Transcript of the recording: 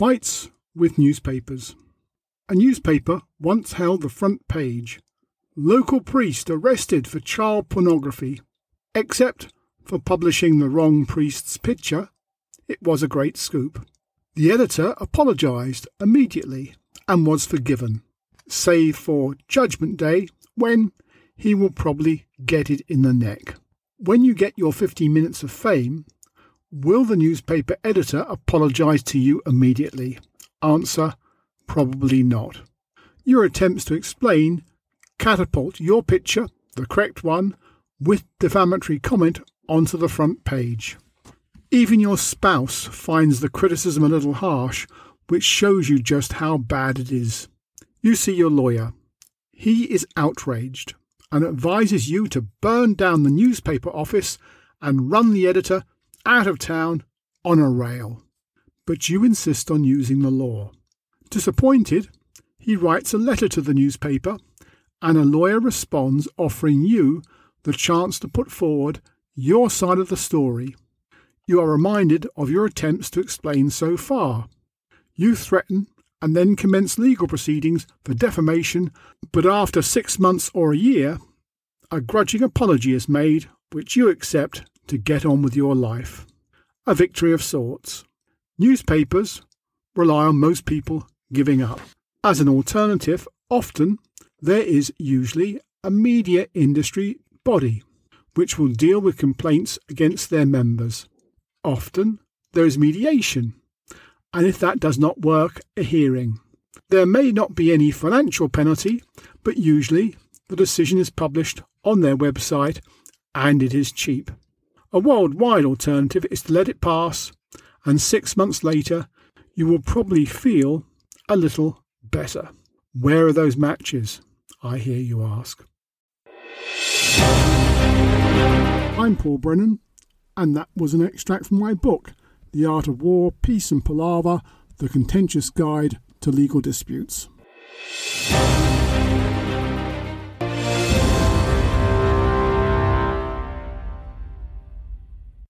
Fights with newspapers. A newspaper once held the front page. Local priest arrested for child pornography. Except for publishing the wrong priest's picture, it was a great scoop. The editor apologised immediately and was forgiven, save for Judgment Day, when he will probably get it in the neck. When you get your 15 minutes of fame, will the newspaper editor apologise to you immediately? Answer Probably not. Your attempts to explain catapult your picture, the correct one, with defamatory comment onto the front page. Even your spouse finds the criticism a little harsh, which shows you just how bad it is. You see your lawyer. He is outraged and advises you to burn down the newspaper office and run the editor out of town on a rail. But you insist on using the law. Disappointed, he writes a letter to the newspaper, and a lawyer responds offering you the chance to put forward your side of the story. You are reminded of your attempts to explain so far. You threaten and then commence legal proceedings for defamation, but after six months or a year, a grudging apology is made, which you accept to get on with your life. A victory of sorts. Newspapers rely on most people giving up. As an alternative, often there is usually a media industry body which will deal with complaints against their members. Often there is mediation, and if that does not work, a hearing. There may not be any financial penalty, but usually the decision is published on their website and it is cheap. A worldwide alternative is to let it pass, and six months later, you will probably feel a little better. Where are those matches? I hear you ask. I'm Paul Brennan, and that was an extract from my book, The Art of War, Peace and Palaver The Contentious Guide to Legal Disputes.